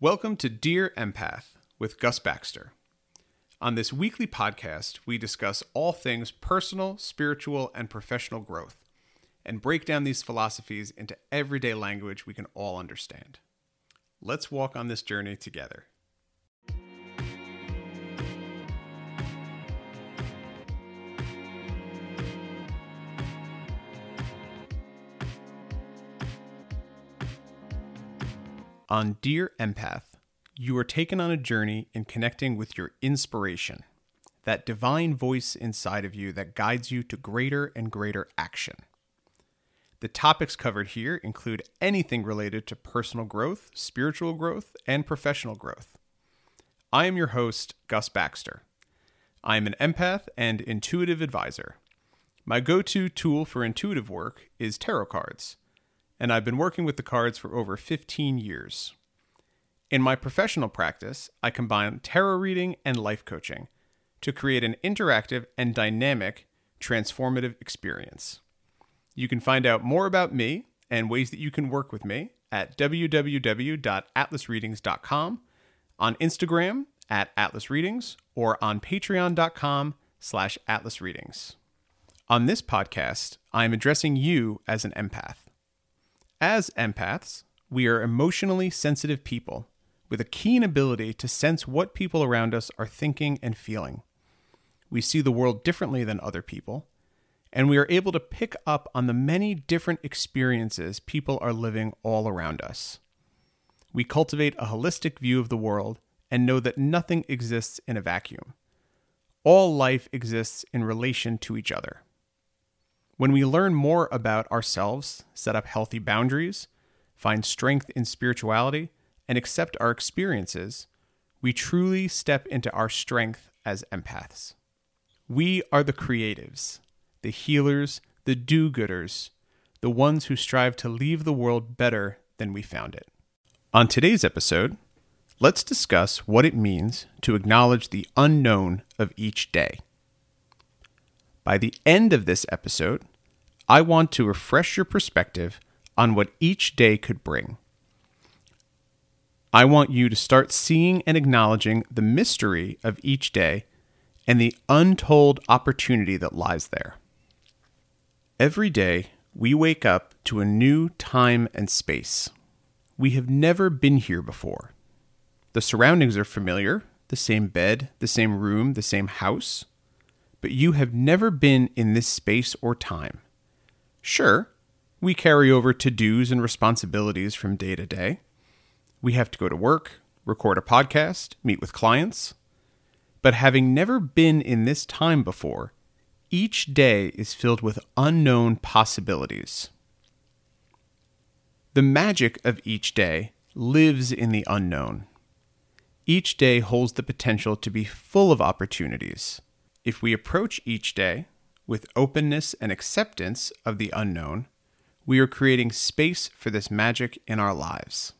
Welcome to Dear Empath with Gus Baxter. On this weekly podcast, we discuss all things personal, spiritual, and professional growth and break down these philosophies into everyday language we can all understand. Let's walk on this journey together. On Dear Empath, you are taken on a journey in connecting with your inspiration, that divine voice inside of you that guides you to greater and greater action. The topics covered here include anything related to personal growth, spiritual growth, and professional growth. I am your host, Gus Baxter. I am an empath and intuitive advisor. My go to tool for intuitive work is tarot cards, and I've been working with the cards for over 15 years. In my professional practice, I combine tarot reading and life coaching to create an interactive and dynamic transformative experience. You can find out more about me and ways that you can work with me at www.atlasreadings.com, on Instagram at atlasreadings, or on patreon.com slash atlasreadings. On this podcast, I am addressing you as an empath. As empaths, we are emotionally sensitive people with a keen ability to sense what people around us are thinking and feeling. We see the world differently than other people, and we are able to pick up on the many different experiences people are living all around us. We cultivate a holistic view of the world and know that nothing exists in a vacuum. All life exists in relation to each other. When we learn more about ourselves, set up healthy boundaries, find strength in spirituality, and accept our experiences, we truly step into our strength as empaths. We are the creatives, the healers, the do gooders, the ones who strive to leave the world better than we found it. On today's episode, let's discuss what it means to acknowledge the unknown of each day. By the end of this episode, I want to refresh your perspective on what each day could bring. I want you to start seeing and acknowledging the mystery of each day and the untold opportunity that lies there. Every day, we wake up to a new time and space. We have never been here before. The surroundings are familiar the same bed, the same room, the same house. But you have never been in this space or time. Sure, we carry over to dos and responsibilities from day to day. We have to go to work, record a podcast, meet with clients. But having never been in this time before, each day is filled with unknown possibilities. The magic of each day lives in the unknown. Each day holds the potential to be full of opportunities. If we approach each day with openness and acceptance of the unknown, we are creating space for this magic in our lives.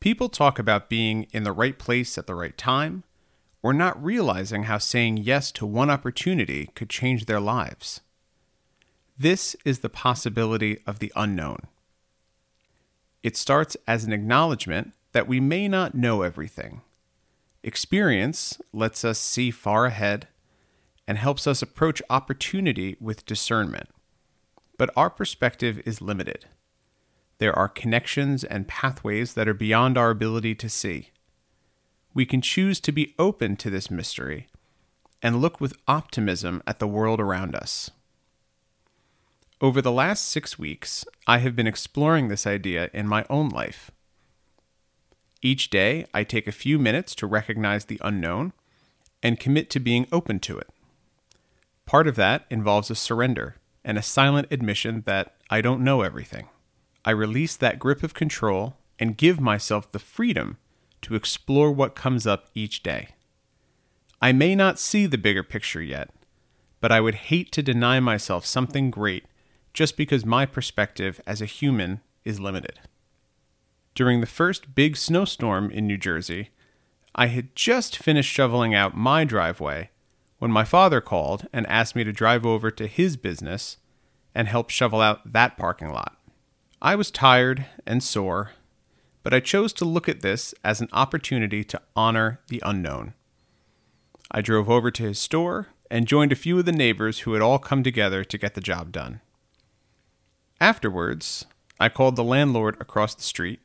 People talk about being in the right place at the right time, or not realizing how saying yes to one opportunity could change their lives. This is the possibility of the unknown. It starts as an acknowledgement that we may not know everything. Experience lets us see far ahead and helps us approach opportunity with discernment. But our perspective is limited. There are connections and pathways that are beyond our ability to see we can choose to be open to this mystery and look with optimism at the world around us. Over the last six weeks, I have been exploring this idea in my own life. Each day, I take a few minutes to recognize the unknown and commit to being open to it. Part of that involves a surrender and a silent admission that I don't know everything. I release that grip of control and give myself the freedom to explore what comes up each day. I may not see the bigger picture yet, but I would hate to deny myself something great just because my perspective as a human is limited. During the first big snowstorm in New Jersey, I had just finished shoveling out my driveway when my father called and asked me to drive over to his business and help shovel out that parking lot. I was tired and sore but I chose to look at this as an opportunity to honor the unknown. I drove over to his store and joined a few of the neighbors who had all come together to get the job done. Afterwards, I called the landlord across the street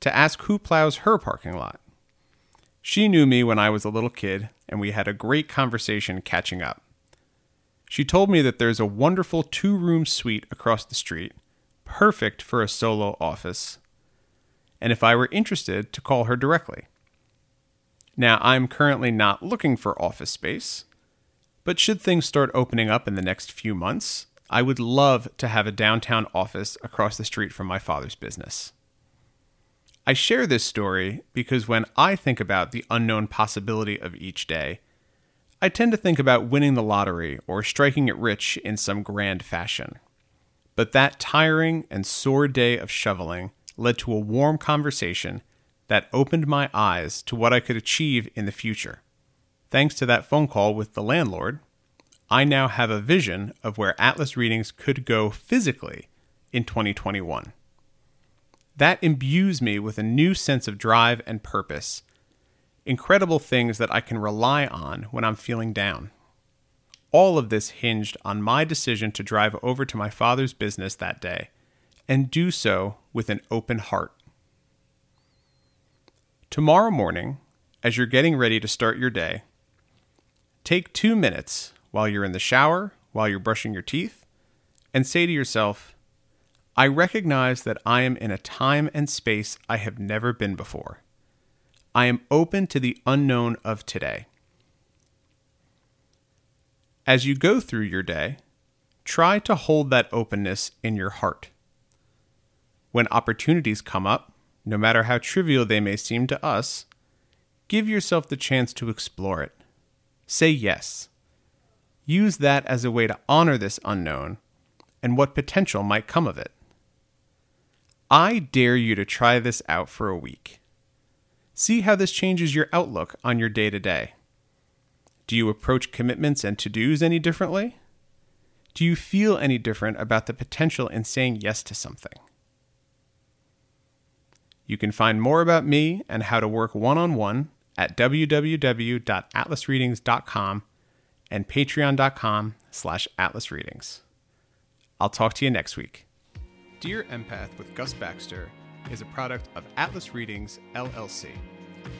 to ask who plows her parking lot. She knew me when I was a little kid, and we had a great conversation catching up. She told me that there's a wonderful two room suite across the street, perfect for a solo office, and if I were interested, to call her directly. Now, I'm currently not looking for office space, but should things start opening up in the next few months, I would love to have a downtown office across the street from my father's business. I share this story because when I think about the unknown possibility of each day, I tend to think about winning the lottery or striking it rich in some grand fashion. But that tiring and sore day of shoveling led to a warm conversation that opened my eyes to what I could achieve in the future. Thanks to that phone call with the landlord, I now have a vision of where Atlas Readings could go physically in 2021. That imbues me with a new sense of drive and purpose, incredible things that I can rely on when I'm feeling down. All of this hinged on my decision to drive over to my father's business that day and do so with an open heart. Tomorrow morning, as you're getting ready to start your day, take two minutes while you're in the shower, while you're brushing your teeth, and say to yourself, I recognize that I am in a time and space I have never been before. I am open to the unknown of today. As you go through your day, try to hold that openness in your heart. When opportunities come up, no matter how trivial they may seem to us, give yourself the chance to explore it. Say yes. Use that as a way to honor this unknown and what potential might come of it. I dare you to try this out for a week. See how this changes your outlook on your day to day. Do you approach commitments and to dos any differently? Do you feel any different about the potential in saying yes to something? You can find more about me and how to work one on one at www.atlasreadings.com and patreon.com slash atlasreadings. I'll talk to you next week. Dear Empath with Gus Baxter is a product of Atlas Readings, LLC.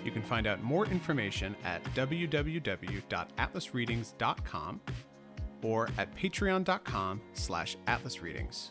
You can find out more information at www.atlasreadings.com or at patreon.com slash atlasreadings.